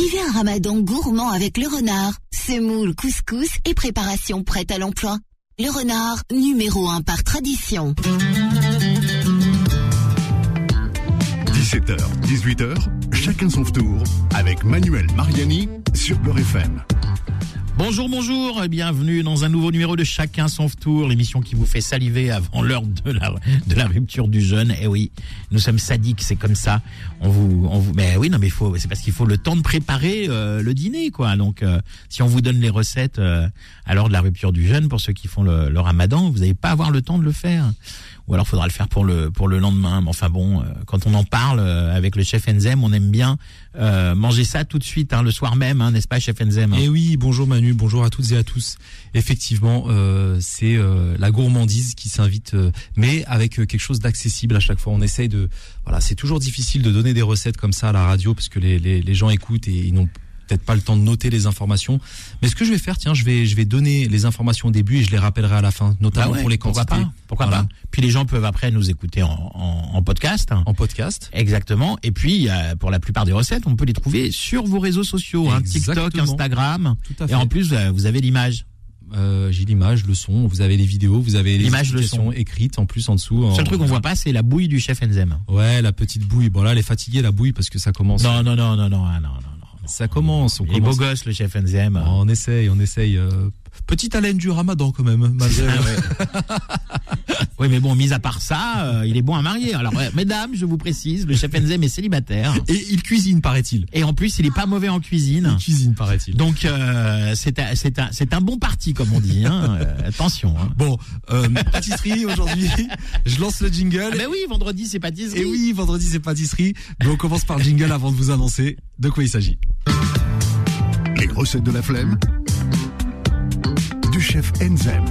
Vivez un ramadan gourmand avec le renard. Semoule, couscous et préparation prête à l'emploi. Le renard, numéro 1 par tradition. 17h, 18h, chacun son tour avec Manuel Mariani sur Beurre FM. Bonjour, bonjour, et bienvenue dans un nouveau numéro de Chacun son tour, l'émission qui vous fait saliver avant l'heure de la, de la rupture du jeûne. Eh oui, nous sommes sadiques, c'est comme ça. On vous, on vous, mais oui, non, mais faut, c'est parce qu'il faut le temps de préparer euh, le dîner, quoi. Donc, euh, si on vous donne les recettes euh, à l'heure de la rupture du jeûne, pour ceux qui font le, le ramadan, vous n'allez pas avoir le temps de le faire ou alors faudra le faire pour le pour le lendemain. Mais enfin bon, euh, quand on en parle euh, avec le chef Enzem, on aime bien euh, manger ça tout de suite, hein, le soir même, hein, n'est-ce pas, chef Enzem Eh oui, bonjour Manu, bonjour à toutes et à tous. Effectivement, c'est la gourmandise qui s'invite, mais avec quelque chose d'accessible à chaque fois. On essaye de, voilà, c'est toujours difficile de donner des recettes comme ça à la radio parce que les, les, les gens écoutent et ils n'ont peut-être pas le temps de noter les informations. Mais ce que je vais faire, tiens, je vais, je vais donner les informations au début et je les rappellerai à la fin, notamment Ah ouais, pour les pourquoi quantités. pas Pourquoi Voilà. pas Puis les gens peuvent après nous écouter en, en, en podcast. En podcast. Exactement. Et puis, euh, pour la plupart des recettes, on peut les trouver sur vos réseaux sociaux, hein, TikTok. Instagram. Tout à Et fait. en plus, euh, vous avez l'image. Euh, j'ai l'image, le son, vous avez les vidéos, vous avez les le son. écrites en plus en dessous. Le en- seul truc qu'on voit pas, c'est la bouille du chef Enzem. Ouais, la petite bouille. Bon là, elle est fatiguée la bouille parce que ça commence. Non, non, non, non, non, ah, non, non, non. Ça commence. On Il est beau gosse, le chef Enzem. On essaye, on essaye. Petite haleine du ramadan quand même. malgré- Oui, mais bon, mis à part ça, euh, il est bon à marier. Alors, mesdames, je vous précise, le chef Enzem est célibataire. Et il cuisine, paraît-il. Et en plus, il est pas mauvais en cuisine. Il cuisine, paraît-il. Donc, euh, c'est un, c'est un, c'est un bon parti, comme on dit. Hein. Euh, attention. Hein. Bon, euh, pâtisserie aujourd'hui. Je lance le jingle. Ah ben oui, vendredi, c'est pâtisserie. Et oui, vendredi c'est pâtisserie. Mais on commence par le jingle avant de vous annoncer de quoi il s'agit. Les recettes de la flemme du chef Enzem.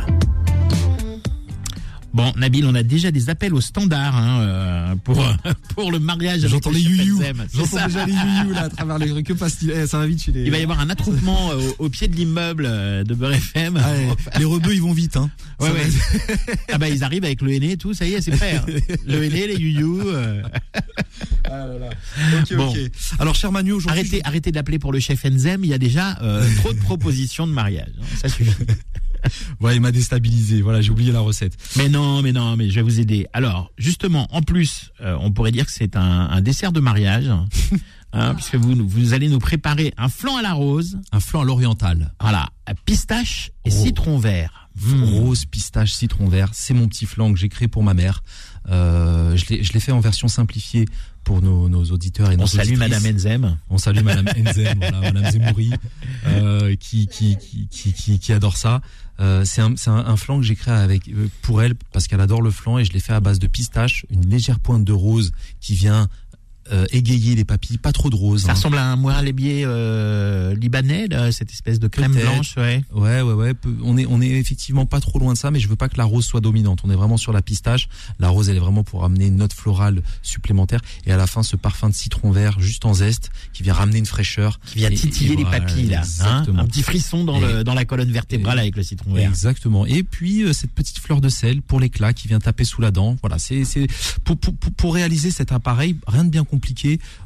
Bon, Nabil, on a déjà des appels au standard hein, euh, pour pour le mariage. avec J'entends le les youyou. J'entends déjà les youyou là à travers les que passe-t-il? Eh, Ça va vite chez les. Il va y avoir un attroupement euh, au, au pied de l'immeuble euh, de Beurre FM. Ah, les rebeux ils vont vite hein. Ouais, Ça ouais. va- ah bah ils arrivent avec le henné et tout, ça y est, c'est prêt. hein. Le henné, les youyou. euh. Ok, Bon. ok. Alors cher Manu aujourd'hui. Arrêtez, arrêtez d'appeler pour le chef Enzem, il y a déjà euh, trop de propositions de mariage. hein. Ça suffit. Ouais, il m'a déstabilisé. Voilà, j'ai oublié la recette. Mais non, mais non, mais je vais vous aider. Alors, justement, en plus, euh, on pourrait dire que c'est un, un dessert de mariage, hein, puisque vous, vous allez nous préparer un flan à la rose, Un flan à l'oriental. voilà, à pistache et Oh. citron vert. Mmh. Rose, pistache, citron vert. C'est mon petit flan que j'ai créé pour ma mère. Euh, je l'ai fait en version simplifiée pour nos, nos auditeurs et On nos salue auditrices. Madame Enzem. On salue Madame Enzem, voilà, Madame Zemouri, euh, qui, qui, qui, qui, qui, qui adore ça. Euh, c'est un, un, un flan que j'ai créé avec euh, pour elle parce qu'elle adore le flan et je l'ai fait à base de pistache, une légère pointe de rose qui vient euh, égayer les papilles, pas trop de rose. Ça hein. ressemble à un moiralébier euh, libanais, là, cette espèce de crème blanche, ouais. Ouais, ouais, ouais. On est, on est effectivement pas trop loin de ça, mais je veux pas que la rose soit dominante. On est vraiment sur la pistache. La rose, elle est vraiment pour amener une note florale supplémentaire. Et à la fin, ce parfum de citron vert, juste en zeste, qui vient ramener une fraîcheur. Qui vient titiller et les voilà, papilles, là. hein. Un petit frisson dans, Et- le, dans la colonne vertébrale avec le citron vert. Exactement. Et puis euh, cette petite fleur de sel pour l'éclat qui vient taper sous la dent. Voilà, c'est c'est pour pour- pour réaliser cet appareil, rien de bien compliqué.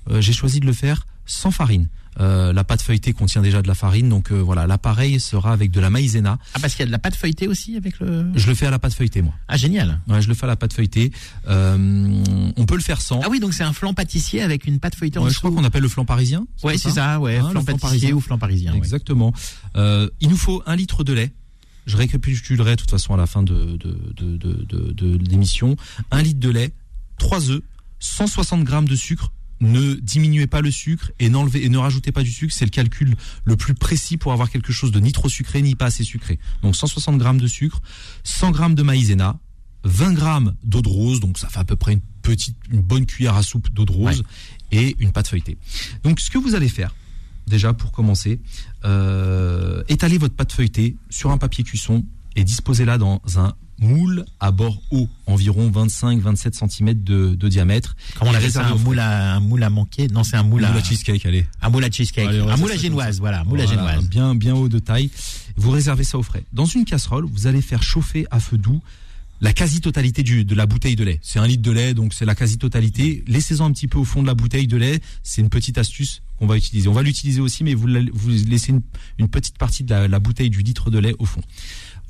Euh, J'ai choisi de le faire sans farine. Euh, la pâte feuilletée contient déjà de la farine, donc euh, voilà, l'appareil sera avec de la maïzena. Ah, parce qu'il y a de la pâte feuilletée aussi avec le... Je le fais à la pâte feuilletée, moi. Ah, génial. Ouais, je le fais à la pâte feuilletée. Euh, on peut le faire sans. Ah oui, donc c'est un flan pâtissier avec une pâte feuilletée en Ouais, je dessous. crois qu'on appelle le flan parisien. Ouais, c'est ça, ouais. Hein, flan flan pâtissier parisien. ou flan parisien. Exactement. Il nous faut un litre de lait. Je récapitulerai de toute façon à la fin de, de, de, de, de, de l'émission. Un litre de lait, trois œufs, 160 grammes de sucre. Ne diminuez pas le sucre et n'enlevez et ne rajoutez pas du sucre. C'est le calcul le plus précis pour avoir quelque chose de ni trop sucré ni pas assez sucré. Donc 160 grammes de sucre, 100 grammes de maïzena, 20 grammes d'eau de rose. Donc ça fait à peu près une petite, une bonne cuillère à soupe d'eau de rose et une pâte feuilletée. Donc ce que vous allez faire, déjà pour commencer, euh, étalez votre pâte feuilletée sur un papier cuisson et disposez-la dans un moule à bord haut, environ 25-27 cm de, de diamètre. Comment on appelle ça Un moule à, un moule à manquer? Non, c'est un moule, Moule à, à cheesecake, allez. un moule à cheesecake. Allez, un moule à génoise, voilà. Moule à génoise. Bien, bien haut de taille. Vous réservez ça au frais. Dans une casserole, vous allez faire chauffer à feu doux la quasi-totalité du, de la bouteille de lait. C'est un litre de lait, donc c'est la quasi-totalité. Laissez-en un petit peu au fond de la bouteille de lait. C'est une petite astuce qu'on va utiliser. On va l'utiliser aussi, mais vous, la- vous laissez une, une petite partie de la, la bouteille du litre de lait au fond.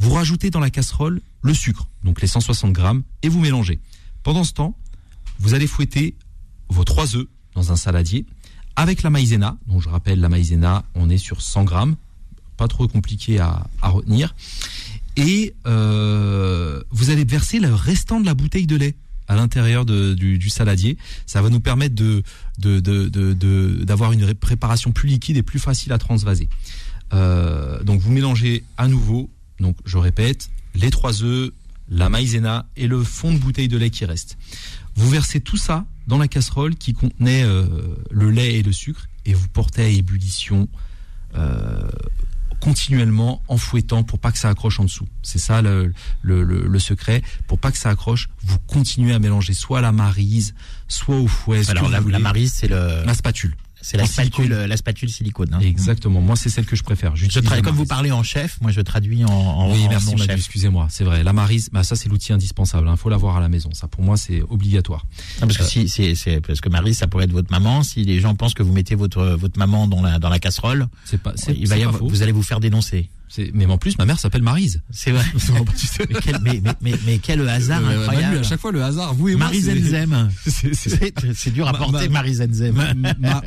Vous rajoutez dans la casserole le sucre, donc les 160 grammes, et vous mélangez. Pendant ce temps, vous allez fouetter vos trois œufs dans un saladier avec la maïzena. Donc je rappelle, la maïzena, on est sur 100 grammes, pas trop compliqué à, retenir. Et euh, vous allez verser le restant de la bouteille de lait à l'intérieur du, saladier. Ça va nous permettre d'avoir une ré- préparation plus liquide et plus facile à transvaser. Euh, donc vous mélangez à nouveau, donc je répète, les trois œufs, la maïzena et le fond de bouteille de lait qui reste. Vous versez tout ça dans la casserole qui contenait euh, le lait et le sucre et vous portez à ébullition euh, continuellement en fouettant pour pas que ça accroche en dessous. C'est ça le, le, le- le secret. Pour pas que ça accroche, vous continuez à mélanger soit la marise, soit au fouet. Alors la, la marise, c'est le, la spatule. C'est la spatule, silicone. la spatule silicone. hein. Exactement. Moi, c'est celle que je préfère. Je traduis comme vous parlez en chef, moi je traduis en, en, Oui, en merci Manu, excusez-moi, c'est vrai. La marise, bah ça c'est l'outil indispensable. Il faut l'avoir à la maison. Ça, pour moi, c'est obligatoire. Non, parce que si c'est parce que Marie ça pourrait être votre maman. Si les gens pensent que vous mettez votre votre maman dans la dans la casserole, C'est pas, c'est, il va y avoir- vous allez vous faire dénoncer. Mais en plus, ma mère s'appelle Marise. C'est vrai. mais, quel, mais, mais, mais, mais quel hasard Euh, incroyable. Manu, à chaque fois, le hasard. Vous et moi, Marie c'est- Zenzem. c'est- dur à Ma- porter, ma- Marie Zenzem. Ma-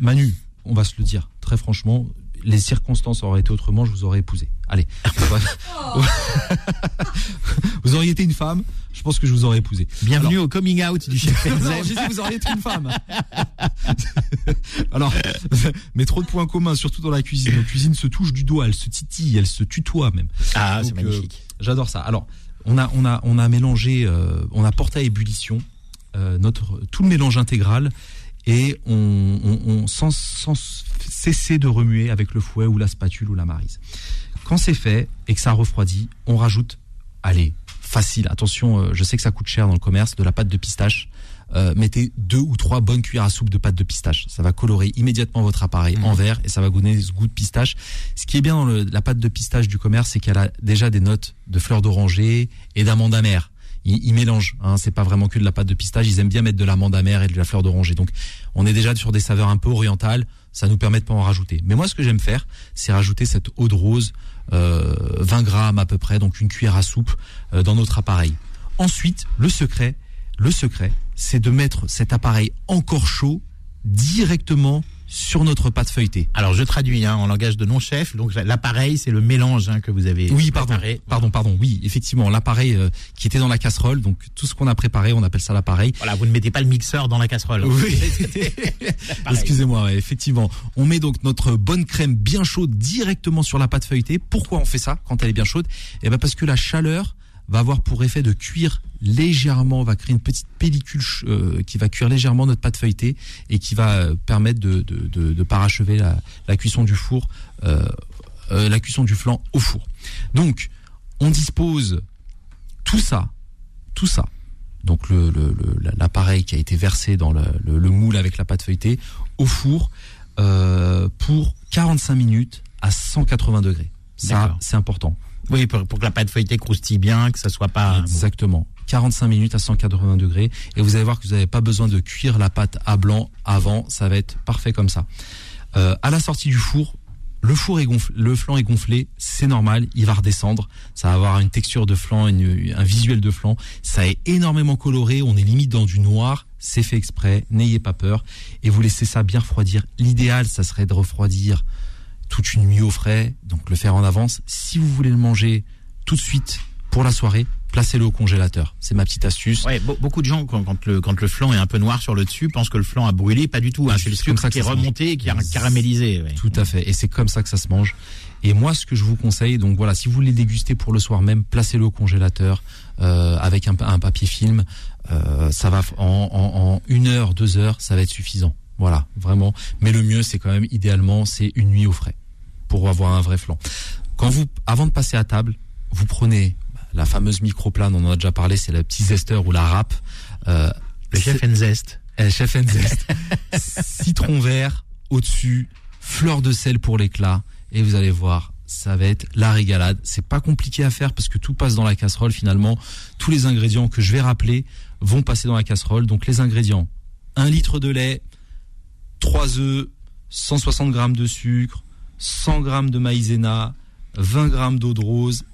Manu, on va se le dire très franchement, les circonstances auraient été autrement, je vous aurais épousé. Allez, vous auriez été une femme, je pense que je vous aurais épousé. Bienvenue au coming out du chef Non, dit vous auriez été une femme. Alors, mais trop de points communs, surtout dans la cuisine. La cuisine se touche du doigt, elle se titille, elle se tutoie même. Ah, c'est euh, magnifique. J'adore ça. Alors, on a, on a, on a mélangé, euh, on a porté à ébullition euh, notre tout le mélange intégral et on, on, on- sans, sans cesser de remuer avec le fouet ou la spatule ou la marise. Quand c'est fait et que ça refroidit, on rajoute, allez, facile. Attention, euh, je sais que ça coûte cher dans le commerce, de la pâte de pistache. Euh, mettez deux ou trois bonnes cuillères à soupe de pâte de pistache. Ça va colorer immédiatement votre appareil Mhm. en vert et ça va donner ce goût de pistache. Ce qui est bien dans le- la pâte de pistache du commerce, c'est qu'elle a déjà des notes de fleurs d'oranger et d'amande amère. Ils, ils mélangent, hein, c'est pas vraiment que de la pâte de pistache. Ils aiment bien mettre de l'amande amère et de la fleur d'oranger. Donc, on est déjà sur des saveurs un peu orientales. Ça nous permet de pas en rajouter. Mais moi, ce que j'aime faire, c'est rajouter cette eau de rose, euh, 20 grammes à peu près, donc une cuillère à soupe euh, dans notre appareil. Ensuite, le secret, le secret, c'est de mettre cet appareil encore chaud directement sur notre pâte feuilletée. Alors je traduis hein, en langage de non-chef. Donc l'appareil, c'est le mélange hein, que vous avez Oui, pardon, préparé. pardon, pardon. Oui, effectivement, l'appareil euh, qui était dans la casserole, donc tout ce qu'on a préparé, on appelle ça l'appareil. Voilà, vous ne mettez pas le mixeur dans la casserole. Oui. Excusez-moi, ouais, effectivement. On met donc notre bonne crème bien chaude directement sur la pâte feuilletée. Pourquoi on fait ça quand elle est bien chaude? Eh ben parce que la chaleur va avoir pour effet de cuire légèrement, va créer une petite pellicule euh, qui va cuire légèrement notre pâte feuilletée et qui va euh, permettre de, de, de, de parachever la, la cuisson du four, euh, euh, la cuisson du flan au four. Donc, on dispose tout ça, tout ça. Donc le, le- le- l'appareil qui a été versé dans le, le- le moule avec la pâte feuilletée au four pour 45 minutes à 180 degrés. Ça, c'est important. Oui, pour, pour que la pâte feuilletée croustille bien, que ça soit pas. Exactement. 45 minutes à 180 degrés. Et vous allez voir que vous n'avez pas besoin de cuire la pâte à blanc avant. Ça va être parfait comme ça. Euh, à la sortie du four, le four est gonflé, le flanc est gonflé, c'est normal, il va redescendre. Ça va avoir une texture de flanc, un visuel de flanc. Ça est énormément coloré, on est limite dans du noir. C'est fait exprès, n'ayez pas peur. Et vous laissez ça bien refroidir. L'idéal, ça serait de refroidir toute une nuit au frais, donc le faire en avance. Si vous voulez le manger tout de suite pour la soirée, placez-le au congélateur. C'est ma petite astuce. Ouais, be- beaucoup de gens quand, quand le quand le flan est un peu noir sur le dessus pensent que le flan a brûlé, pas du tout. Hein, c'est le sucre ça qui est remonté et qui a caramélisé. ouais. Tout à fait. Et c'est comme ça que ça se mange. Et moi, ce que je vous conseille, donc voilà, si vous voulez déguster pour le soir même, placez-le au congélateur euh, avec un, un papier film. Euh, ça va en, en, en une heure, deux heures, ça va être suffisant. Voilà, vraiment. Mais le mieux, c'est quand même idéalement, c'est une nuit au frais pour avoir un vrai flan. Quand vous, avant de passer à table, vous prenez la fameuse microplane, on en a déjà parlé, c'est le petit zesteur ou la râpe. Euh, Le chef Enzest. eh, chef Zest. Citron vert au-dessus, fleur de sel pour l'éclat, et vous allez voir, ça va être la régalade. C'est pas compliqué à faire parce que tout passe dans la casserole finalement. Tous les ingrédients que je vais rappeler vont passer dans la casserole. Donc les ingrédients, un litre de lait, 3 œufs, 160 grammes de sucre, 100 grammes de maïzena, 20 grammes d'eau de rose,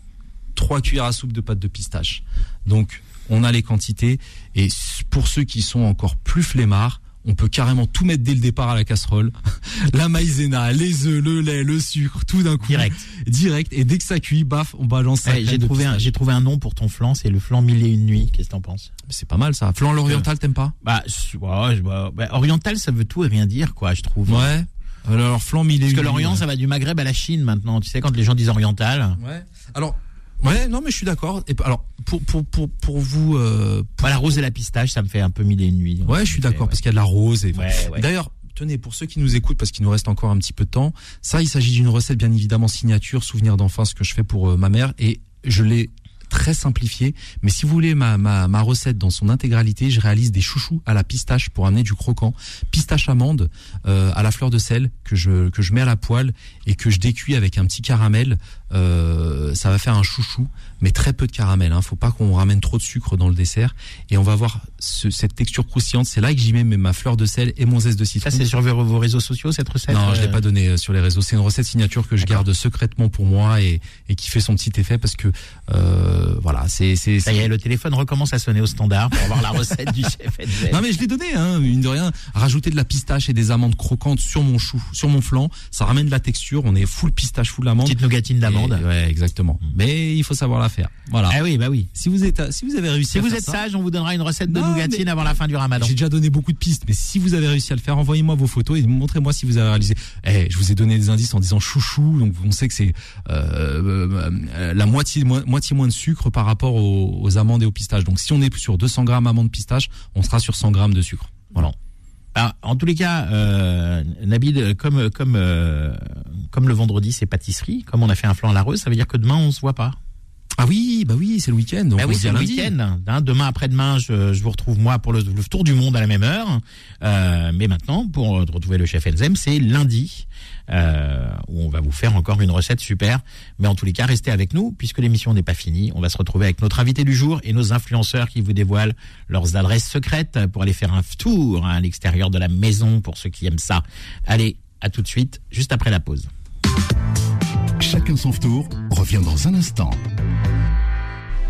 3 cuillères à soupe de pâte de pistache. Donc, on a les quantités. Et pour ceux qui sont encore plus flemmards, on peut carrément tout mettre dès le départ à la casserole. La maïzena, les œufs, le lait, le sucre, tout d'un coup. Direct. Direct. Et dès que ça cuit, baf, on balance ça. J'ai trouvé un, j'ai trouvé un nom pour ton flan, c'est le flan mille et une nuits. Qu'est-ce que t'en penses? C'est pas mal ça. Flan l'oriental, t'aimes pas? Bah, bah, bah, oriental, ça veut tout et rien dire, quoi, je trouve. Ouais. Alors flan mille et Parce que l'Orient, ça va du Maghreb à la Chine maintenant. Tu sais, quand les gens disent oriental. Ouais. Alors, ouais, non, mais je suis d'accord. Et alors, pour pour pour pour vous, euh, Bah, la rose et la pistache, ça me fait un peu mille et une nuits. ouais, je suis d'accord parce qu'il y a de la rose et. Ouais, ouais. D'ailleurs. Tenez, pour ceux qui nous écoutent, parce qu'il nous reste encore un petit peu de temps, ça, il s'agit d'une recette bien évidemment signature, souvenir d'enfance que je fais pour euh, ma mère, et je l'ai très simplifié. Mais si vous voulez ma, recette dans son intégralité, je réalise des chouchous à la pistache pour amener du croquant, pistache amande euh, à la fleur de sel que je que je mets à la poêle et que je décuis avec un petit caramel. Euh, ça va faire un chouchou, mais très peu de caramel. Hein. Faut pas qu'on ramène trop de sucre dans le dessert. Et on va avoir ce- cette texture croustillante. C'est là que j'y mets ma fleur de sel et mon zeste de citron. Ça, c'est sur vos réseaux sociaux, cette recette Non, je l'ai euh, pas donné euh, sur les réseaux. C'est une recette signature que je garde secrètement pour moi et, et qui fait son petit effet parce que euh, voilà, c'est c'est. Ça y est, le téléphone recommence à sonner au standard pour avoir la recette du chef NZ. Non mais je l'ai donné, hein, mine de rien. Rajouter de la pistache et des amandes croquantes sur mon chou, sur mon flanc, ça ramène de la texture. On est full pistache, full amande. Petite nougatine d'amande. Ouais, exactement. Mais il faut savoir la faire. Voilà. Ah oui, bah oui. Si vous êtes, si vous avez réussi, Si à vous faire êtes ça, sage, on vous donnera une recette de Non, nougatine avant la fin du ramadan. J'ai déjà donné beaucoup de pistes, mais si vous avez réussi à le faire, envoyez-moi vos photos et montrez-moi si vous avez réalisé. Eh, je vous ai donné des indices en disant chouchou, donc on sait que c'est euh, euh, la moitié, mo- moitié moins de sucre par rapport aux, aux amandes et aux pistaches. Donc si on est sur 200 grammes amandes pistaches, on sera sur 100 grammes de sucre. Voilà. En tous les cas, euh, Nabil, comme comme euh, comme le vendredi c'est pâtisserie, comme on a fait un flan à la rose, ça veut dire que demain on se voit pas. Ah oui, bah oui, c'est le week-end. Bah oui, c'est le week-end. Hein, demain après-demain, je, je vous retrouve moi pour le, le tour du monde à la même heure. Euh, mais maintenant, pour retrouver le chef Enzem, c'est lundi euh, où on va vous faire encore une recette super. Mais en tous les cas, restez avec nous puisque l'émission n'est pas finie. On va se retrouver avec notre invité du jour et nos influenceurs qui vous dévoilent leurs adresses secrètes pour aller faire un tour hein, à l'extérieur de la maison pour ceux qui aiment ça. Allez, à tout de suite, juste après la pause. Chacun son tour revient dans un instant.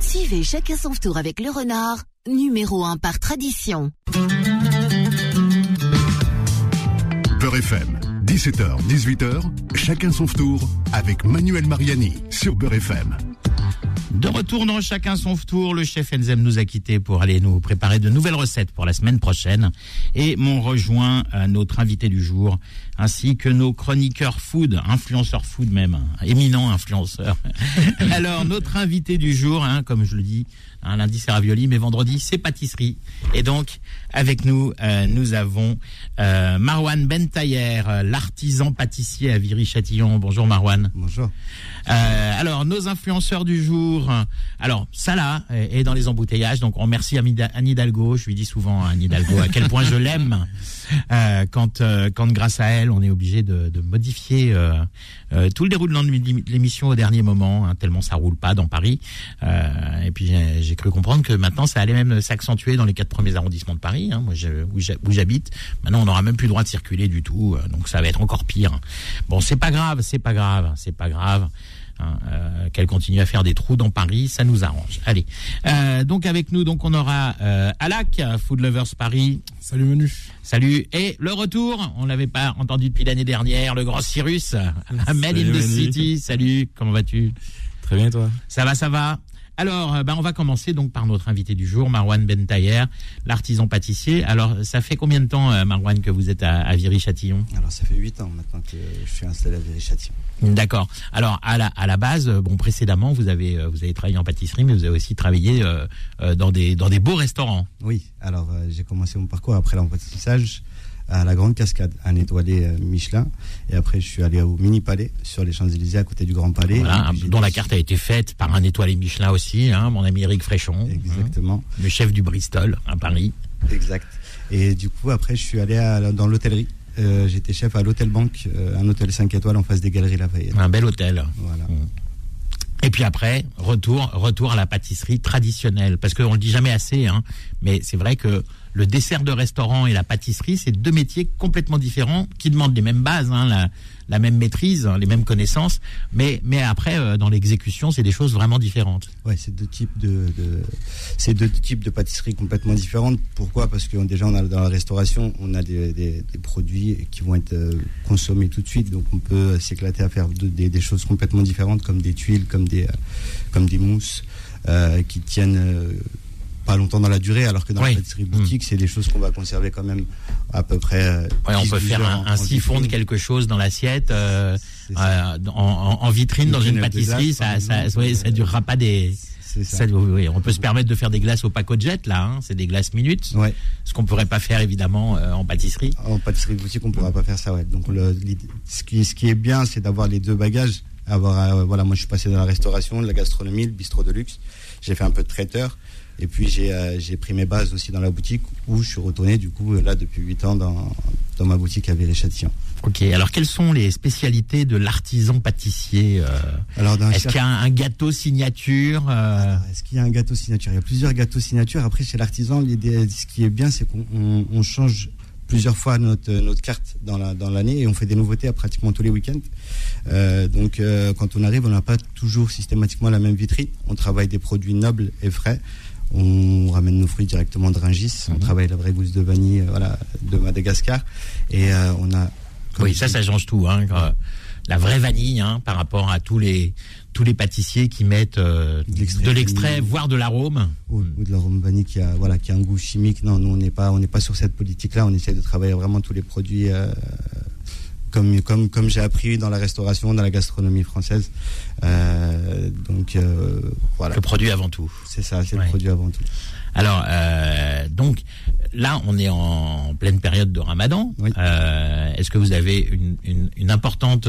Suivez chacun son tour avec le renard, numéro 1 par tradition. Beurre FM, 17h, 18h, chacun son tour avec Manuel Mariani sur Beurre FM. De retour dans chacun son tour, le chef Enzem nous a quittés pour aller nous préparer de nouvelles recettes pour la semaine prochaine et m'ont rejoint euh, notre invité du jour ainsi que nos chroniqueurs food, influenceurs food même, hein, éminents influenceurs. Alors notre invité du jour, hein, comme je le dis, hein, lundi c'est ravioli, mais vendredi c'est pâtisserie. Et donc avec nous, euh, nous avons euh, Marwan Bentayer, euh, l'artisan pâtissier à Viry-Châtillon. Bonjour Marwan. Bonjour. Euh, alors, nos influenceurs du jour. Euh, Alors, Salah est dans les embouteillages, donc on remercie Anne Hidalgo. Je lui dis souvent à Anne Hidalgo à quel point je l'aime. Euh, quand, euh, quand grâce à elle, on est obligé de, modifier euh, tout le déroulement de l'ém- l'émission au dernier moment, hein, tellement ça roule pas dans Paris. Euh, et puis j'ai cru comprendre que maintenant ça allait même s'accentuer dans les quatre premiers arrondissements de Paris, hein, moi je- où j'habite. Maintenant, on n'aura même plus le droit de circuler du tout, euh, donc ça va être encore pire. Bon, c'est pas grave, c'est pas grave, c'est pas grave. hein, euh, qu'elle continue à faire des trous dans Paris, ça nous arrange. Allez, Euh, donc avec nous, donc on aura euh, Alak, Food Lovers Paris. Salut Menu. Salut et le retour. On l'avait pas entendu depuis l'année dernière, le grand Cyrus, Made in the Manu. City. Salut, comment vas-tu? Très bien toi? Ça va, ça va. Alors, ben, on va commencer donc par notre invité du jour, Marwan Bentayer, l'artisan pâtissier. Alors, ça fait combien de temps, euh, Marwan, que vous êtes à, à Viry-Châtillon? Alors ça fait 8 ans maintenant que je suis installé à Viry-Châtillon. D'accord. Alors, à la, à la base, euh, bon, précédemment, vous avez, vous avez travaillé en pâtisserie, mais vous avez aussi travaillé euh, dans des, dans des beaux restaurants. Oui, alors euh, j'ai commencé mon parcours après l'apprentissage à la Grande Cascade, un étoilé euh, Michelin. Et après, je suis allé au Mini Palais sur les Champs-Élysées à côté du Grand Palais. Voilà, dont la carte a été faite par un étoilé Michelin aussi, hein, mon ami Eric Fréchon, hein, Exactement, le chef du Bristol à Paris. exact. Et du coup, après, je suis allé à- dans l'hôtellerie. Euh, J'étais chef à l'Hôtel Banque, euh, un hôtel 5 étoiles en face des Galeries Lafayette. Un bel hôtel. Voilà. Et puis après, retour, retour à la pâtisserie traditionnelle. Parce qu'on le dit jamais assez, hein, mais c'est vrai que le dessert de restaurant et la pâtisserie, c'est deux métiers complètement différents qui demandent les mêmes bases, hein, la, même maîtrise, hein, les mêmes connaissances, mais après euh, dans l'exécution, c'est des choses vraiment différentes. Ouais, c'est deux types de, de c'est deux types de pâtisseries complètement différentes. Pourquoi? Parce que déjà dans la restauration, on a des, produits qui vont être euh, consommés tout de suite, donc on peut s'éclater à faire de- des, choses complètement différentes, comme des tuiles, comme des euh, comme des mousses euh, qui tiennent euh, pas longtemps dans la durée, alors que dans Oui. la pâtisserie boutique, c'est des choses qu'on va conserver quand même à peu près. euh, Ouais, on 10, peut 12 faire un, siphon de quelque chose dans l'assiette. euh, euh, en, vitrine dans Une pâtisserie, glace, ça, ça, durera pas des. C'est ça. ça- oui, oui, on peut se permettre de faire des glaces au paco de jet là, hein, c'est des glaces minutes, Ouais. ce qu'on pourrait pas faire évidemment euh, en pâtisserie. En pâtisserie boutique, on pourra pas faire ça. Ouais. Donc, le- ce, qui, ce qui est bien, c'est d'avoir les deux bagages. Avoir, euh, voilà, moi, je suis passé dans la restauration, la gastronomie, le bistrot de luxe. J'ai fait un peu de traiteur. Et puis, j'ai euh, j'ai pris mes bases aussi dans la boutique où je suis retourné, du coup, là, depuis 8 ans, dans, dans ma boutique à Viry-Châtillon. Ok, alors quelles sont les spécialités de l'artisan pâtissier euh, Alors, dans Est-ce qu'il y a un, gâteau signature euh, Est-ce qu'il y a un gâteau signature? Il y a plusieurs gâteaux signature. Après, chez l'artisan, ce qui est bien, c'est qu'on on- on change plusieurs fois notre, notre carte dans la- dans l'année et on fait des nouveautés à pratiquement tous les week-ends. Euh, donc, euh, quand on arrive, on n'a pas toujours systématiquement la même vitrine. On travaille des produits nobles et frais. On ramène nos fruits directement de Rungis. On Mhm. travaille la vraie gousse de vanille euh, voilà, de Madagascar. Et euh, on a. Oui, ça, ça change tout. Hein, euh, la vraie vanille, hein, par rapport à tous les tous les pâtissiers qui mettent euh, De l'extrait voire de l'arôme. ou, ou de l'arôme vanille qui a voilà qui a un goût chimique. Non, nous on n'est pas on n'est pas sur cette politique-là. On essaie de travailler vraiment tous les produits euh, comme comme comme j'ai appris dans la restauration, dans la gastronomie française. Euh, donc euh, voilà, Le produit avant tout. c'est ça, c'est Ouais. le produit avant tout. Alors, euh, donc, là, on est en pleine période de Ramadan. Oui. Est-ce que vous avez une, une, une importante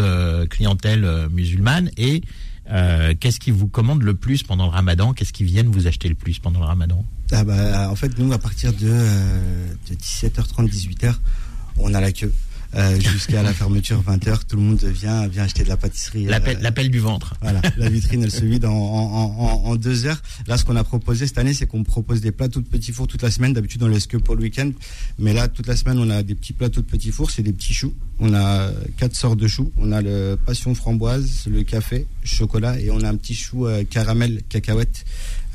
clientèle musulmane et euh, qu'est-ce qui vous commande le plus pendant le Ramadan? Qu'est-ce qui viennent vous acheter le plus pendant le Ramadan? Ah bah, en fait, nous, à partir de, euh, de 17h30, 18h, on a la queue. Euh, jusqu'à la fermeture 20h, tout le monde vient, vient acheter de la pâtisserie. L'appel euh, l'appel du ventre. Voilà, la vitrine, elle se vide en, en, en, en deux heures. Là, ce qu'on a proposé cette année, c'est qu'on propose des plats tout petits fours toute la semaine. D'habitude, on laisse que pour le week-end. Mais là, toute la semaine, on a des petits plats tout petits fours. C'est des petits choux. On a quatre sortes de choux. On a le passion framboise, le café, chocolat, et on a un petit chou euh, caramel cacahuète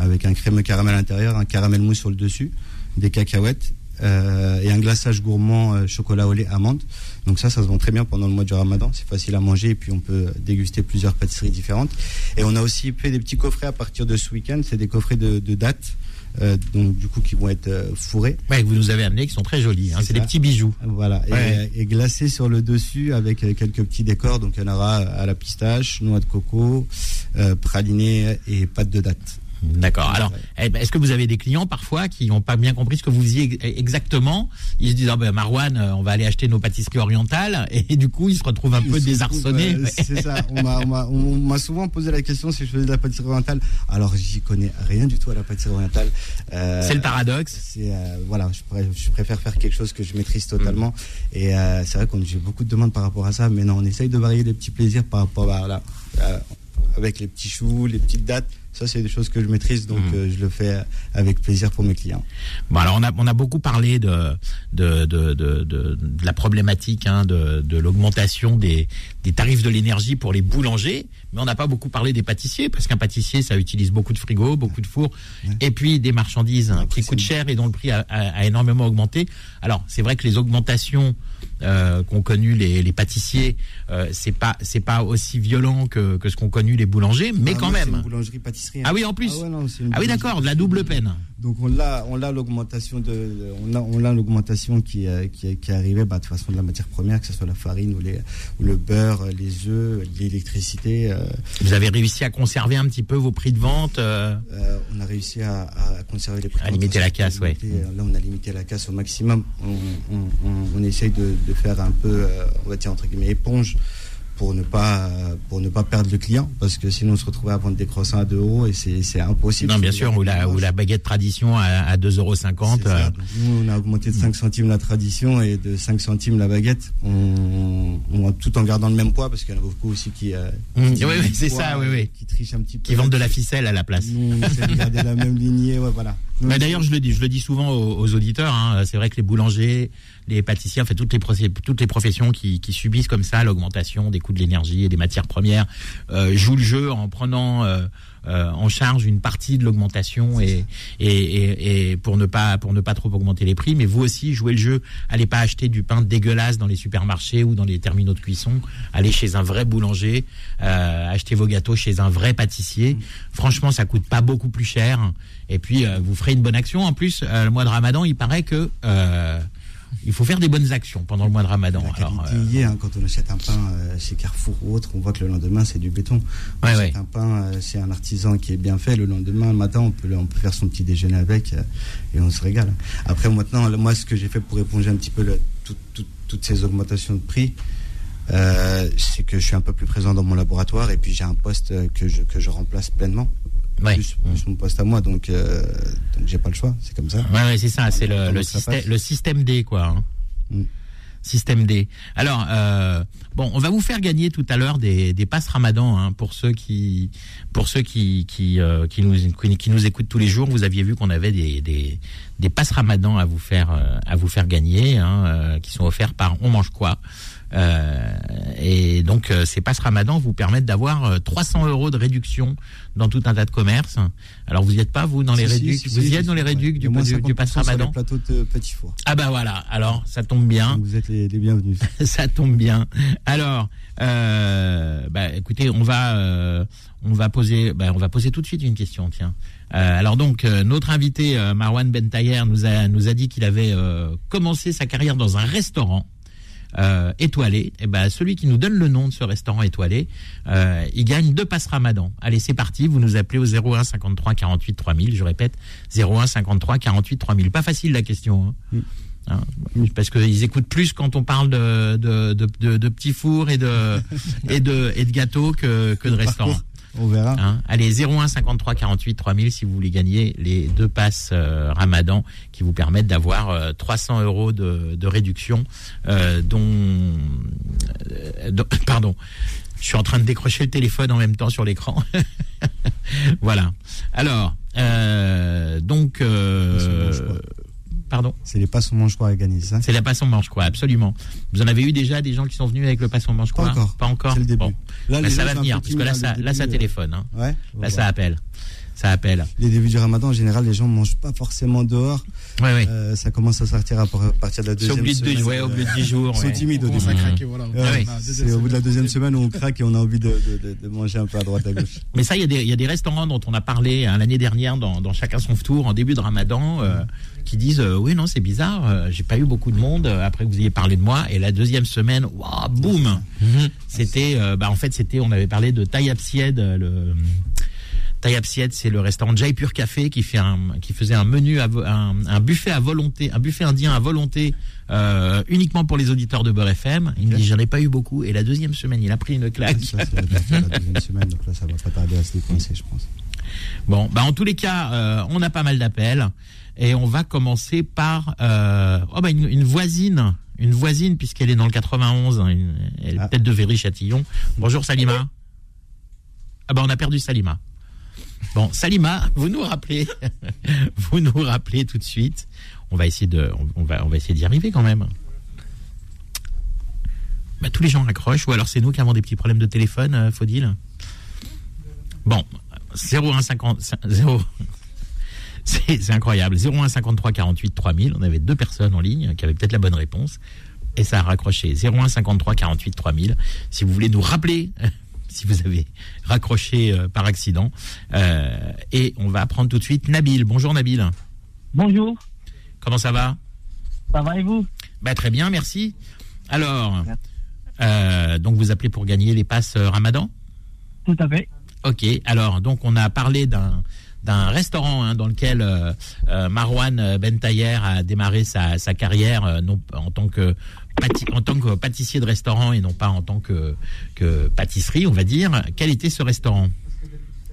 avec un crémeux caramel à l'intérieur, un caramel mousse sur le dessus, des cacahuètes. Euh, et un glaçage gourmand euh, chocolat au lait amande. Donc ça, ça se vend très bien pendant le mois du ramadan. C'est facile à manger et puis on peut déguster plusieurs pâtisseries différentes. Et on a aussi fait des petits coffrets à partir de ce week-end. C'est des coffrets de, de dates, euh, donc du coup qui vont être euh, fourrés. Ouais, que vous nous avez amenés, qui sont très jolis. hein. C'est des petits bijoux. Voilà, et- Ouais. et, glacés sur le dessus avec quelques petits décors. Donc il y en aura à la pistache, noix de coco, euh, praliné et pâte de date. D'accord. Alors, eh ben, est-ce que vous avez des clients parfois qui n'ont pas bien compris ce que vous faisiez ex- exactement? Ils se disent, ah ben, Marouane, euh, on va aller acheter nos pâtisseries orientales, et du coup, ils se retrouvent un peu Ils désarçonnés. euh, C'est ça. On m'a- souvent posé la question si je faisais de la pâtisserie orientale. Alors j'y connais rien du tout à la pâtisserie orientale. Euh, C'est le paradoxe. C'est euh, voilà, je, pourrais- je préfère faire quelque chose que je maîtrise totalement. Mm. Et c'est vrai qu'on j'ai beaucoup de demandes par rapport à ça, mais non, on essaye de varier les petits plaisirs par rapport à voilà, avec les petits choux, les petites dates. Ça, c'est des choses que je maîtrise, donc Mm. euh, je le fais avec plaisir pour mes clients. Bon, alors on a, on a beaucoup parlé de, de, de, de, la problématique hein, de, de l'augmentation des, des tarifs de l'énergie pour les boulangers, mais on n'a pas beaucoup parlé des pâtissiers, parce qu'un pâtissier, ça utilise beaucoup de frigos, beaucoup de fours, Ouais. et puis des marchandises hein, qui coûtent cher et dont le prix a, a- a énormément augmenté. Alors, c'est vrai que les augmentations euh, qu'ont connues les, les pâtissiers, euh, c'est pas c'est pas aussi violent que, que ce qu'ont connu les boulangers, mais Ah, quand même. une boulangerie pâtisserie. Ah oui, en plus. Ah, ouais, non, Ah oui, d'accord, de la double peine. Donc on l'a, on l'a l'augmentation de, on a, on a l'augmentation qui, euh, qui, est- qui est arrivée, bah, de toute façon de la matière première, que ce soit la farine ou, les, ou le beurre, les œufs, l'électricité. euh, Vous avez réussi à conserver un petit peu vos prix de vente euh, euh, on a réussi à, à conserver les prix. À limiter la casse, euh, Là, on a limité la casse au maximum. On, on, on, on essaye de, de faire un peu, euh, on va dire entre guillemets, éponge pour ne pas euh, pour ne pas perdre le client parce que sinon on se retrouvait à vendre des croissants à 2 euros et c'est c'est impossible. Non, bien sûr, ou la, ou la baguette tradition à, à 2,50 euros. Donc, Nous, on a augmenté de 5 centimes la tradition et de 5 centimes la baguette, on, on- tout en gardant le même poids, parce qu'il y en a beaucoup aussi qui, euh, Mmh, oui, oui, c'est ça, oui, euh, oui. qui trichent un petit peu. Qui vendent de la ficelle à la place. Nous, on essaie de garder la même lignée, ouais, voilà. Bah, D'ailleurs, je le dis, je le dis souvent aux, aux auditeurs. Hein, c'est vrai que les boulangers, les pâtissiers, en fait toutes les toutes les professions qui, qui subissent comme ça l'augmentation des coûts de l'énergie et des matières premières euh, jouent le jeu en prenant euh, euh, en charge une partie de l'augmentation et, et, et, et pour ne pas pour ne pas trop augmenter les prix. Mais vous aussi jouez le jeu. Allez pas acheter du pain dégueulasse dans les supermarchés ou dans les terminaux de cuisson. Allez chez un vrai boulanger. Euh, achetez vos gâteaux chez un vrai pâtissier. Franchement, ça coûte pas beaucoup plus cher. Et puis euh, vous ferez une bonne action. En plus, euh, le mois de Ramadan, il paraît que euh, il faut faire des bonnes actions pendant le mois de Ramadan. La Alors, euh, est, hein, quand on achète un pain euh, chez Carrefour ou autre, on voit que le lendemain c'est du béton. On Ouais, achète ouais. un pain euh, chez un artisan qui est bien fait, le lendemain matin on peut, le- on peut faire son petit déjeuner avec euh, et on se régale. Après maintenant, moi ce que j'ai fait pour éponger un petit peu le- tout- tout- toutes ces augmentations de prix, c'est que je suis un peu plus présent dans mon laboratoire et puis j'ai un poste que je, que je remplace pleinement. Ouais. Plus, plus mon poste à moi, donc, euh, donc j'ai pas le choix, c'est comme ça. Ouais, ouais, c'est ça, c'est le, le, système, le système D, quoi. hein. Mm. Système D. Alors, euh, bon, on va vous faire gagner tout à l'heure des, des passes Ramadan hein, pour ceux qui, pour ceux qui, qui, euh, qui nous, qui, qui nous écoutent tous les jours. Vous aviez vu qu'on avait des, des, des passes Ramadan à vous faire, euh, à vous faire gagner, hein, euh, qui sont offerts par On mange quoi. Euh, et donc, euh, ces passes Ramadan vous permettent d'avoir euh, 300 euros de réduction dans tout un tas de commerces. Alors, vous y êtes pas vous dans les Si, si, réducs si, Vous y êtes dans les réducs du, du, du 50% passe sur les Ramadan plateaux de Petit Four. ah bah voilà, alors ça tombe bien, vous êtes les, les bienvenus. ça tombe bien. Alors, euh, bah écoutez, on va euh, on va poser bah, on va poser tout de suite une question, tiens. Euh, alors donc euh, notre invité euh, Marwan Bentayer nous a nous a dit qu'il avait euh, commencé sa carrière dans un restaurant. Euh, étoilé, et ben celui qui nous donne le nom de ce restaurant étoilé, euh, il gagne deux passes Ramadan. Allez, c'est parti, vous nous appelez au 01 53 48 3000, je répète 01 53 48 3000. Pas facile la question. Hein. Hein, parce qu'ils écoutent plus quand on parle de, de- de petits fours et de, et de, et de gâteaux que, que de restaurants. On verra. Hein. Allez, 01 53 48 3000 si vous voulez gagner les deux passes euh, Ramadan qui vous permettent d'avoir euh, 300 euros de, de réduction, euh, dont, euh, dont- pardon. Je suis en train de décrocher le téléphone en même temps sur l'écran. voilà. Alors, euh, donc, pardon. C'est les passes on mange quoi à gagner, c'est ça C'est la passe on mange quoi, absolument. Vous en avez eu déjà des gens qui sont venus avec le passe on mange quoi Pas encore. Pas encore. C'est le début. Bon. Là, Bah, ça gens va venir parce que là, ça, là, ça téléphone. Hein. Ouais. Là, ça appelle. Ça appelle. Les débuts du ramadan, en général, les gens ne mangent pas forcément dehors. Ouais, ouais. Euh, ça commence à sortir à par- à partir de la C'est deuxième au bout de semaine. ouais, au bout de dix jours. Ils sont ouais. timides au début. voilà. C'est au bout de la deuxième semaine où on craque et on a envie de, de- de- de manger un peu à droite à gauche. Mais ça, il y, a des- il y a des restaurants dont on a parlé hein, l'année dernière dans, dans Chacun son tour en début de Ramadan euh, qui disent euh, oui non c'est bizarre, euh, j'ai pas eu beaucoup de monde euh, après que vous ayez parlé de moi et la deuxième semaine, waouh, boum, c'était euh, bah en fait c'était on avait parlé de Tayyab Sied, le Tayyab Sied, c'est le restaurant Jaipur Café qui fait un qui faisait un menu à un, un buffet à volonté, un buffet indien à volonté euh, uniquement pour les auditeurs de Beurre FM. Il me dit j'en ai pas eu beaucoup et la deuxième semaine il a pris une claque. Ça, c'est la, la deuxième semaine, donc là, ça va pas tarder à se décoincer, je pense. Bon, bah en tous les cas, euh, on a pas mal d'appels et on va commencer par euh, oh bah une, une voisine, une voisine puisqu'elle est dans le 91, hein, une- elle est Ah. peut-être de Véry-Châtillon. Bonjour Salima. Ah bah on a perdu Salima. Bon, Salima, vous nous rappelez, vous nous rappelez tout de suite. On va essayer de, on, va, on va essayer d'y arriver quand même. Bah, tous les gens raccrochent, ou alors c'est nous qui avons des petits problèmes de téléphone, euh, Faudil. Bon, 0150, 0, c'est incroyable. 0153 48 3000. On avait deux personnes en ligne qui avaient peut-être la bonne réponse. Et ça a raccroché. 0153 48 3000. Si vous voulez nous rappeler, si vous avez raccroché euh, par accident. Euh, et on va prendre tout de suite Nabil. Bonjour Nabil. Bonjour, Comment ça va? Ça va et vous? Bah, Très bien, merci. Alors, euh, donc vous appelez pour gagner les passes Ramadan? Tout à fait. Ok, alors donc on a parlé d'un d'un restaurant hein, dans lequel euh, euh, Marwan Bentayer a démarré sa, sa carrière euh, non en tant que en tant que pâtissier de restaurant et non pas en tant que que pâtisserie, on va dire. Quel était ce restaurant?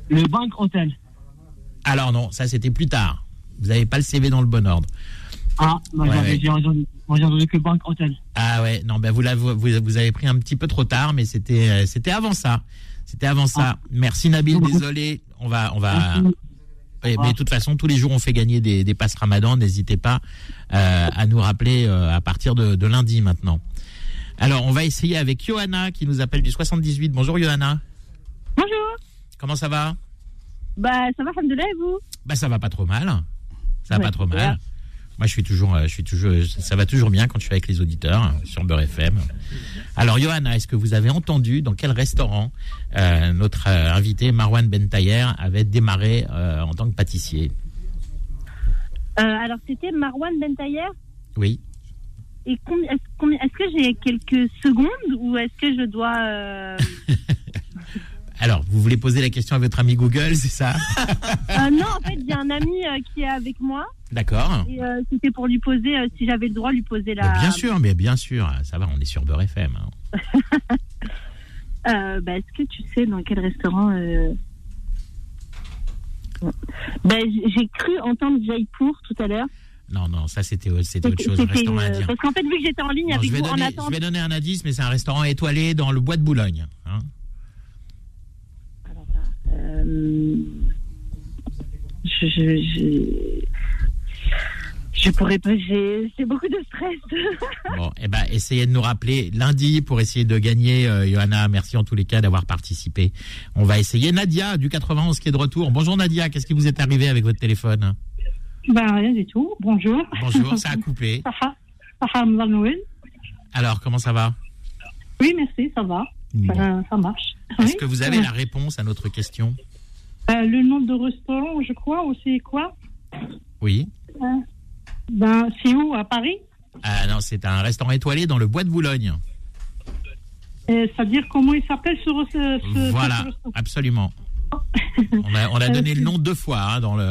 Le Bank Hotel. Alors non, ça c'était plus tard. Vous n'avez pas le CV dans le bon ordre. Ah, moi Ouais, j'avais ouais. j'ai entendu, entendu que Bank Hotel. Ah ouais, non, ben vous, l'avez- vous, vous avez pris un petit peu trop tard, mais c'était euh, c'était avant ça. C'était avant ça. Merci Nabil, désolé. On va on va Merci. Mais de toute façon, tous les jours, on fait gagner des, des passes Ramadan. N'hésitez pas euh, à nous rappeler euh, à partir de, de lundi maintenant. Alors, on va essayer avec Johanna qui nous appelle du 78. Bonjour Johanna. Bonjour. Comment ça va? Bah, ça va, Alhamdoulilah, et vous? Bah ça va pas trop mal. Ça va Ouais, pas trop mal. Moi, je suis toujours, euh, je suis toujours, ça va toujours bien quand je suis avec les auditeurs euh, sur Beurre FM. Alors, Johanna, est-ce que vous avez entendu dans quel restaurant euh, notre euh, invité Marwan Bentayer avait démarré euh, en tant que pâtissier? Alors, c'était Marwan Bentayer. Oui. Et est-ce que j'ai quelques secondes ou est-ce que je dois. Alors, vous voulez poser la question à votre ami Google, c'est ça euh, non, en fait, j'ai un ami euh, qui est avec moi D'accord. et euh, c'était pour lui poser, si j'avais le droit, lui poser la. Mais bien sûr, mais bien sûr, ça va, on est sur Beurre FM. hein. Bah, est-ce que tu sais dans quel restaurant bah, J'ai cru entendre Jaipur tout à l'heure. Non, non, ça c'était autre chose, un restaurant indien. Parce qu'en fait, vu que j'étais en ligne Non, avec vous en donner, attente. je vais donner un indice, mais c'est un restaurant étoilé dans le bois de Boulogne. Euh, je, je, je, pourrais pas. J'ai j'ai beaucoup de stress. Bon, eh ben, essayez de nous rappeler lundi pour essayer de gagner. Euh, Johanna, merci en tous les cas d'avoir participé. On va essayer. Nadia du 91 qui est de retour. Bonjour Nadia, qu'est-ce qui vous est arrivé avec votre téléphone? Ben, rien du tout. Bonjour. Bonjour, ça a coupé. Alors, comment ça va? Oui, merci, ça va. Bon. Euh, ça marche. Est-ce Oui. que vous avez Euh, la réponse à notre question euh, Le nom de restaurant, je crois, ou c'est quoi Oui. Ben, c'est où À Paris Ah non, c'est un restaurant étoilé dans le bois de Boulogne. Euh, C'est-à-dire comment il s'appelle ce, ce, Voilà, ce restaurant absolument. On a, on a donné le nom deux fois hein, dans le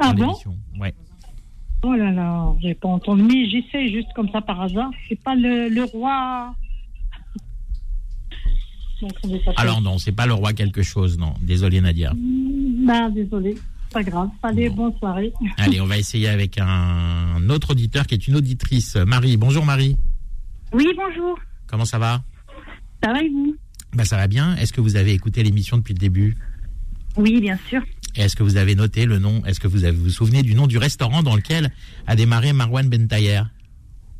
Ah dans bon. Ouais. Oh là là, j'ai pas entendu. Mais j'essaie juste comme ça par hasard. C'est pas le, le roi. Donc, Alors non, c'est pas le roi quelque chose, non. Désolé Nadia. Ben, désolé. Pas grave. Allez, bonne soirée. Allez, on va essayer avec un autre auditeur qui est une auditrice. Marie, bonjour Marie. Oui, bonjour. Comment ça va? Ça va et vous? Bah ça va bien. Est-ce que vous avez écouté l'émission depuis le début? Oui, bien sûr. Et est-ce que vous avez noté le nom? Est-ce que vous avez, vous vous souvenez du nom du restaurant dans lequel a démarré Marwan Bentayer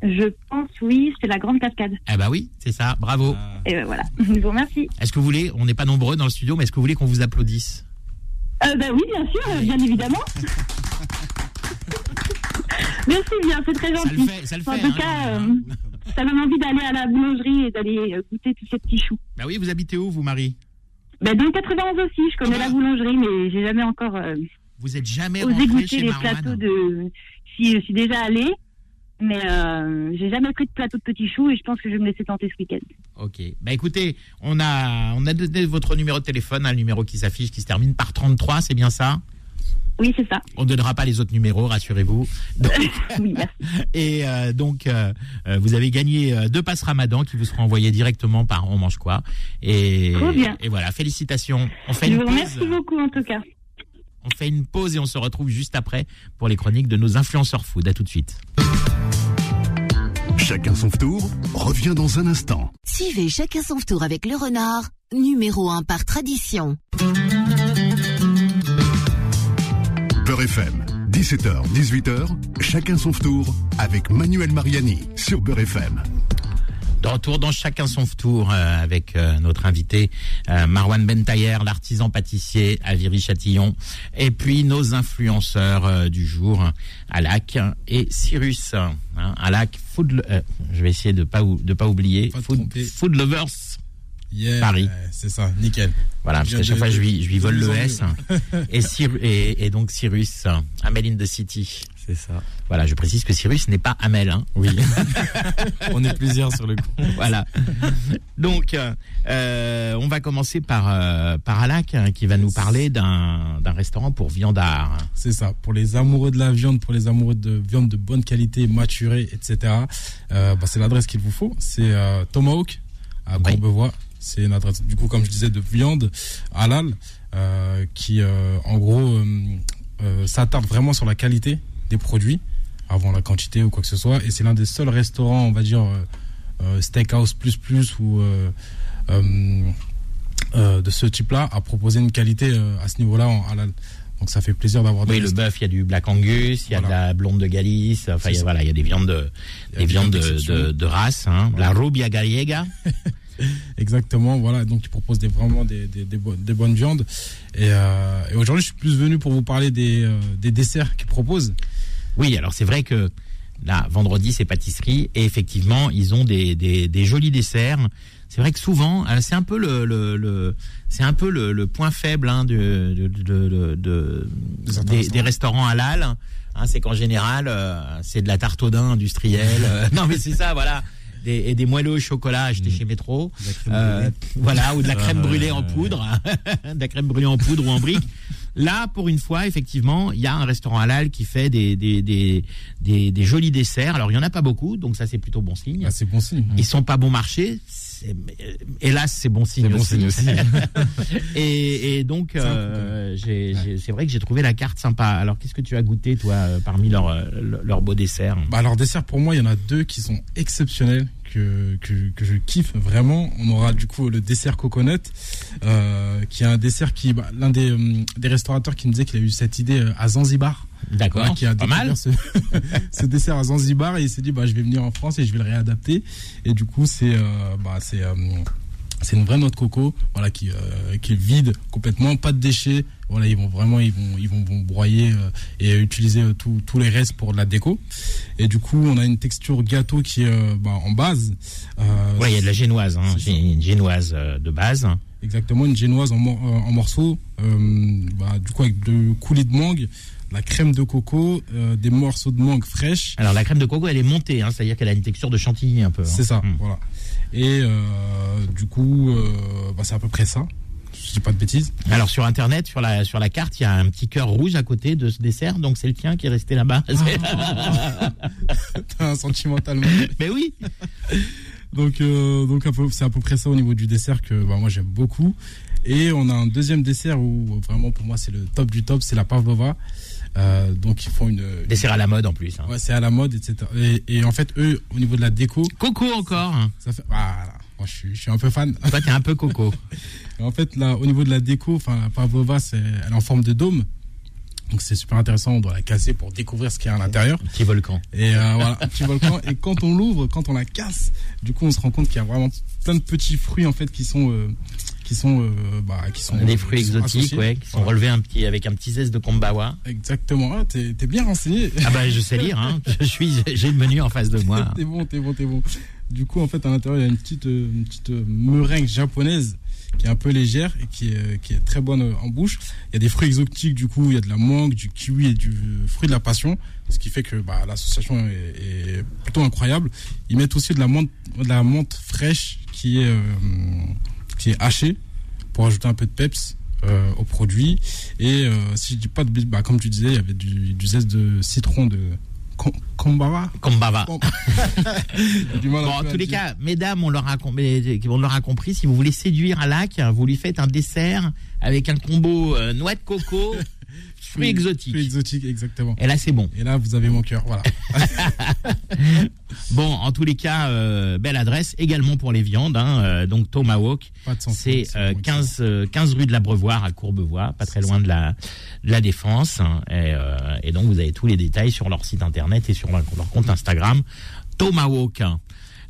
Je pense, oui, c'est la grande cascade. Ah bah oui, c'est ça. Bravo. Et ben voilà. Je vous remercie. Est-ce que vous voulez On n'est pas nombreux dans le studio, mais est-ce que vous voulez qu'on vous applaudisse Euh, bah oui, bien sûr, bien évidemment. Merci bien, c'est très Ça le gentil. fait, ça le En fait. tout hein, cas, euh, ça donne envie d'aller à la boulangerie et d'aller euh, goûter tous ces petits choux. Bah oui, vous habitez où vous Marie Bah, dans le 91 aussi, je connais Ah la boulangerie, mais j'ai jamais encore euh, Vous êtes jamais osé goûter chez les plateaux de. Si je suis déjà allée, mais euh, j'ai jamais pris de plateau de petits choux et je pense que je vais me laisser tenter ce week-end. Ok. Bah écoutez, on a on a donné votre numéro de téléphone, un numéro qui s'affiche, qui se termine par 33, c'est bien ça? Oui, c'est ça. On ne donnera pas les autres numéros, rassurez-vous. Oui, merci. et euh, donc, euh, euh, vous avez gagné deux passes Ramadan qui vous seront envoyées directement par On mange quoi. Et, Trop bien. et voilà, félicitations. On fait Je une vous pause. remercie beaucoup en tout cas. On fait une pause et on se retrouve juste après pour les chroniques de nos influenceurs food. À tout de suite. Chacun son tour revient dans un instant. Suivez chacun son tour avec le renard, numéro 1 par tradition. Beurre FM, 17h, 18h, chacun son tour avec Manuel Mariani sur Beurre FM. De retour dans chacun son tour euh, avec euh, notre invité euh, Marwan Bentayer, l'artisan pâtissier à Viry-Châtillon, et puis nos influenceurs euh, du jour, Alak et Cyrus. Hein, Alak, food, euh, je vais essayer de pas ou- de pas oublier, Pas food, food lovers. Yeah, Paris. C'est ça, nickel. Voilà, parce qu'à chaque de- fois je lui, je lui de vole le S. et, Cyr- et, et donc Cyrus, Amel in the City. C'est ça. Voilà, je précise que Cyrus n'est pas Amel. Hein. Oui. On est plusieurs sur le coup. voilà. Donc, euh, on va commencer par, euh, par Alak, hein, qui va nous parler d'un restaurant pour viandards. C'est ça. Pour les amoureux de la viande, pour les amoureux de viande de bonne qualité, maturée, etc. euh, bah, c'est l'adresse qu'il vous faut. C'est Tomahawk à Oui. Courbevoie. C'est une adresse, du coup, comme je disais, de viande halal, qui, en gros, s'attarde vraiment sur la qualité des produits avant la quantité ou quoi que ce soit. Et c'est l'un des seuls restaurants, on va dire, euh, euh, steakhouse plus plus ou euh, de ce type-là à proposer une qualité à ce niveau-là en halal. Donc ça fait plaisir d'avoir Oui, le bœuf, il y a du Black Angus, il y a de la blonde de Galice, enfin, C'est il y a, ça. voilà, il y a des viandes de, des des viandes de, d'exception. de, de race, hein. La rubia gallega. Exactement, voilà. Donc, ils proposent des, vraiment des, des, des, bo- des bonnes viandes. Et, euh, et aujourd'hui, je suis plus venu pour vous parler des, euh, des desserts qu'ils proposent. Oui, alors c'est vrai que là, vendredi, c'est pâtisserie et effectivement, ils ont des, des, des jolis desserts. C'est vrai que souvent, euh, c'est un peu le, le, le- c'est un peu le, le point faible hein, de, de, de- de- de- des, des restaurants halal. Hein, c'est qu'en général, euh, c'est de la tarte au daim industrielle. Euh, non, mais c'est ça, voilà. Des, et des moelleux au chocolat achetés chez Métro. Euh, voilà, ou de la crème Ah, brûlée en poudre. de la crème brûlée en poudre ou en brique. Là, pour une fois, effectivement, il y a un restaurant halal qui fait des, des, des, des, des jolis desserts. Alors, il y en a pas beaucoup, donc ça, c'est plutôt bon signe. Ah, c'est bon signe. Ils sont pas bon marché. Hélas, c'est bon signe C'est bon aussi. signe aussi. et, et donc, C'est euh, c'est vrai que j'ai trouvé la carte sympa. Alors, qu'est-ce que tu as goûté, toi, euh, parmi leurs euh, leurs beaux desserts? Bah alors dessert pour moi il y en a deux qui sont exceptionnels que, que, que je kiffe vraiment. On aura du coup le dessert coconut euh, qui est un dessert qui bah, l'un des, hum, des restaurateurs qui me disait qu'il a eu cette idée euh, à Zanzibar. D'accord, Voilà, qui a pas mal. ce, ce dessert à Zanzibar et il s'est dit bah je vais venir en France et je vais le réadapter et du coup c'est euh, bah c'est euh, c'est une vraie noix de coco, voilà, qui, euh, qui est vide complètement, pas de déchets. Voilà, ils vont vraiment, ils vont, ils vont, vont broyer euh, et utiliser euh, tous les restes pour de la déco. Et du coup, on a une texture gâteau qui est euh, bah, en base. Ouais, il y a de la génoise, hein. une génoise de base. Exactement, une génoise en, mor- en morceaux, euh, bah, du coup avec de coulis de mangue, la crème de coco, euh, des morceaux de mangue fraîches. Alors, la crème de coco, elle est montée, hein, c'est-à-dire qu'elle a une texture de chantilly un peu. hein. C'est ça, Mm. voilà. Et euh, du coup, bah, c'est à peu près ça. Dis pas de bêtises. Alors sur internet, sur la sur la carte, il y a un petit cœur rouge à côté de ce dessert, donc c'est le tien qui est resté là-bas. T'as un sentimentalement. Mais oui. Donc, euh, donc c'est à peu près ça au niveau du dessert que bah, moi j'aime beaucoup. Et on a un deuxième dessert où vraiment pour moi c'est le top du top, c'est la pavlova. Euh, donc ils font une Dessert à la mode en plus. hein. Ouais, c'est à la mode, etc. Et, et en fait eux au niveau de la déco, Coco encore. ça fait voilà. Moi je suis, je suis un peu fan. Toi, t'es un peu coco. En fait, là, au niveau de la déco, enfin, la pavlova, c'est, elle est en forme de dôme. Donc, c'est super intéressant. On doit la casser pour découvrir ce qu'il y a à l'intérieur. Petit volcan. Et euh, voilà, petit volcan. Et quand on l'ouvre, quand on la casse, du coup, on se rend compte qu'il y a vraiment plein de petits fruits, en fait, qui sont, euh, qui sont, euh, bah, qui sont Des fruits qui exotiques, ouais, qui sont Voilà. relevés un petit avec un petit zeste de kombawa. Exactement. Ah, t'es, t'es bien renseigné. Ah bah je sais lire, hein. Je suis, j'ai le menu en face de moi. t'es bon, t'es bon, t'es bon. Du coup, en fait, à l'intérieur, il y a une petite, une petite meringue japonaise qui est un peu légère et qui est, qui est très bonne en bouche. Il y a des fruits exotiques, du coup, il y a de la mangue, du kiwi et du fruit de la passion, ce qui fait que bah, l'association est, est plutôt incroyable. Ils mettent aussi de la menthe, fraîche qui est, euh, qui est hachée pour ajouter un peu de peps. euh, au produit et euh, si je dis pas de bah, comme tu disais il y avait du, du zeste de citron de Kombawa Kombawa. Bon, en tous les cas, mesdames, on leur a, com- mais- on leur a compris, si vous voulez séduire un lac, vous lui faites un dessert avec un combo euh, noix de coco, fruits exotiques. Fruits exotiques, exactement. Et là, c'est bon. Et là, vous avez mon cœur, voilà. Bon, en tous les cas, euh, belle adresse également pour les viandes. Hein, euh, donc Tomahawk, c'est euh, 15, euh, 15 rue de l'Abreuvoir à Courbevoie, pas très loin de la, de la Défense. hein, et, euh, et donc, vous avez tous les détails sur leur site internet et sur leur, leur compte Instagram. Tomahawk.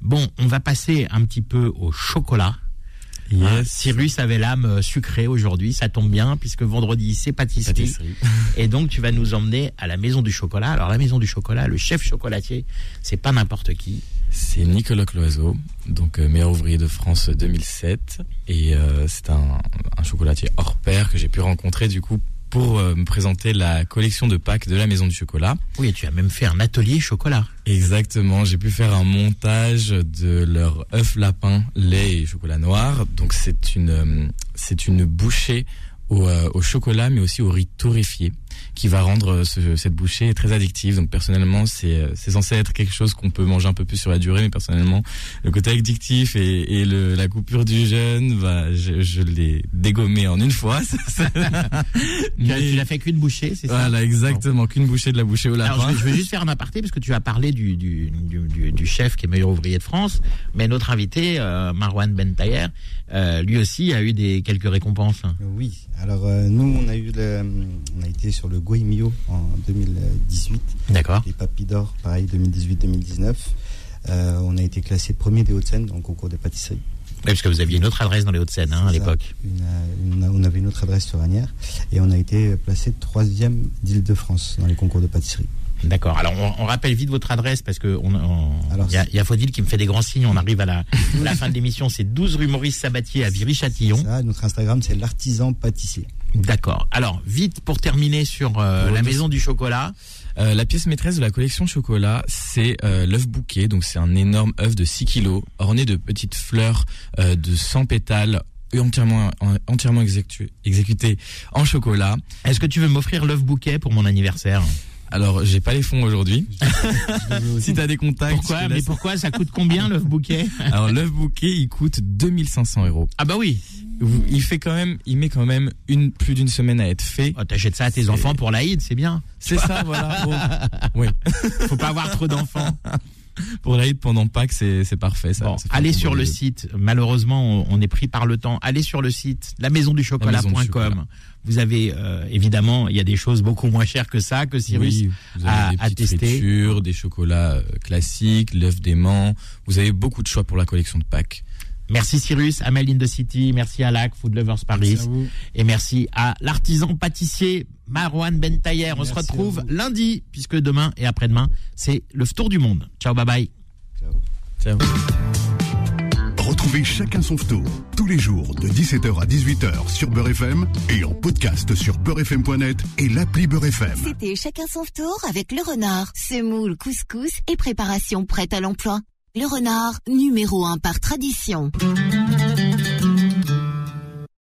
Bon, on va passer un petit peu au chocolat. Cyrus avait l'âme euh, sucrée aujourd'hui, ça tombe bien puisque vendredi c'est pâtisserie. Pâtisserie. Et donc tu vas nous emmener à la maison du chocolat. Alors la maison du chocolat, le chef chocolatier, c'est pas n'importe qui. C'est Nicolas Cloiseau, donc euh, meilleur ouvrier de France 2007. Et euh, c'est un, un chocolatier hors pair que j'ai pu rencontrer du coup pour euh, me présenter la collection de Pâques de la Maison du Chocolat. Oui, tu as même fait un atelier chocolat. Exactement, j'ai pu faire un montage de leur œuf lapin, lait et chocolat noir. Donc c'est une, euh, c'est une bouchée au, euh, au chocolat mais aussi au riz torréfié qui va rendre euh, ce- cette bouchée très addictive. Donc personnellement, c'est euh, c'est censé être quelque chose qu'on peut manger un peu plus sur la durée, mais personnellement, le côté addictif et, et le, la coupure du jeûne, bah, je, je l'ai dégommé en une fois. Tu as- tu l'as fait qu'une bouchée, c'est ça? Voilà, exactement, qu'une bouchée de la bouchée au lapin. Alors, je, je veux juste faire un aparté parce que tu as parlé du, du, du, du- du chef qui est meilleur ouvrier de France, mais notre invité, euh, Marwan Bentayer, euh, lui aussi a eu des quelques récompenses. Oui, alors euh, nous on a eu le, on a été sur le Goemio en 2018. D'accord. Les Papilles d'Or, pareil 2018-2019. Euh, on a été classé premier des Hauts-de-Seine en concours de pâtisserie. Oui, parce que vous aviez une autre adresse dans les Hauts-de-Seine hein, à l'époque. Euh, on avait une autre adresse sur Agnières et on a été placé troisième d'Île-de-France dans les concours de pâtisserie. D'accord. Alors, on, on rappelle vite votre adresse parce que on, y a, y a Faudil qui me fait des grands signes. On arrive à la, la fin de l'émission. C'est 12 rue Maurice Sabatier à Viry-Châtillon. Notre Instagram c'est l'artisan pâtissier. D'accord. Alors, vite pour terminer sur euh, la maison du chocolat. Euh, la pièce maîtresse de la collection chocolat, c'est euh, l'œuf bouquet. Donc c'est un énorme œuf de 6 kilos, orné de petites fleurs euh, de 100 pétales entièrement en- entièrement exécuté en chocolat. Est-ce que tu veux m'offrir l'œuf bouquet pour mon anniversaire? Alors, j'ai pas les fonds aujourd'hui. si t'as des contacts, Pourquoi Mais pourquoi Ça coûte combien l'œuf bouquet? Alors l'œuf bouquet, il coûte 2500 euros. Ah bah oui. Il fait quand même, il met quand même une plus d'une semaine à être fait. Oh, T'achètes ça à tes enfants pour l'Aïd, c'est bien. C'est ça, voilà. Oui. Faut pas avoir trop d'enfants. Pour l'Aïd pendant Pâques, c'est parfait. Ça, Bon, allez sur le site. Malheureusement, on, est pris par le temps. Allez sur le site La maison du chocolat. lamaisonduchocolat.com. Vous avez euh, évidemment, il y a des choses beaucoup moins chères que ça, que Cyrus Oui, vous avez a, des a petites testé. fritures, des chocolats euh, classiques, l'œuf d'aimant. Vous avez beaucoup de choix pour la collection de Pâques. Merci Cyrus, Amel in the City, merci à LAC, Food Lovers Paris, Merci à et merci à l'artisan pâtissier Marwan Bentayer. On se Merci à retrouve lundi, puisque demain et après-demain, c'est le tour du monde. Ciao, bye bye. Ciao. Retrouvez Chacun son tour tous les jours de 17h à 18h sur Beurre FM et en podcast sur beurrefm.net et l'appli Beurre FM. C'était chacun son tour avec le renard, semoule, couscous et préparation prête à l'emploi. Le renard, numéro un par tradition.